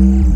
Mm-hmm.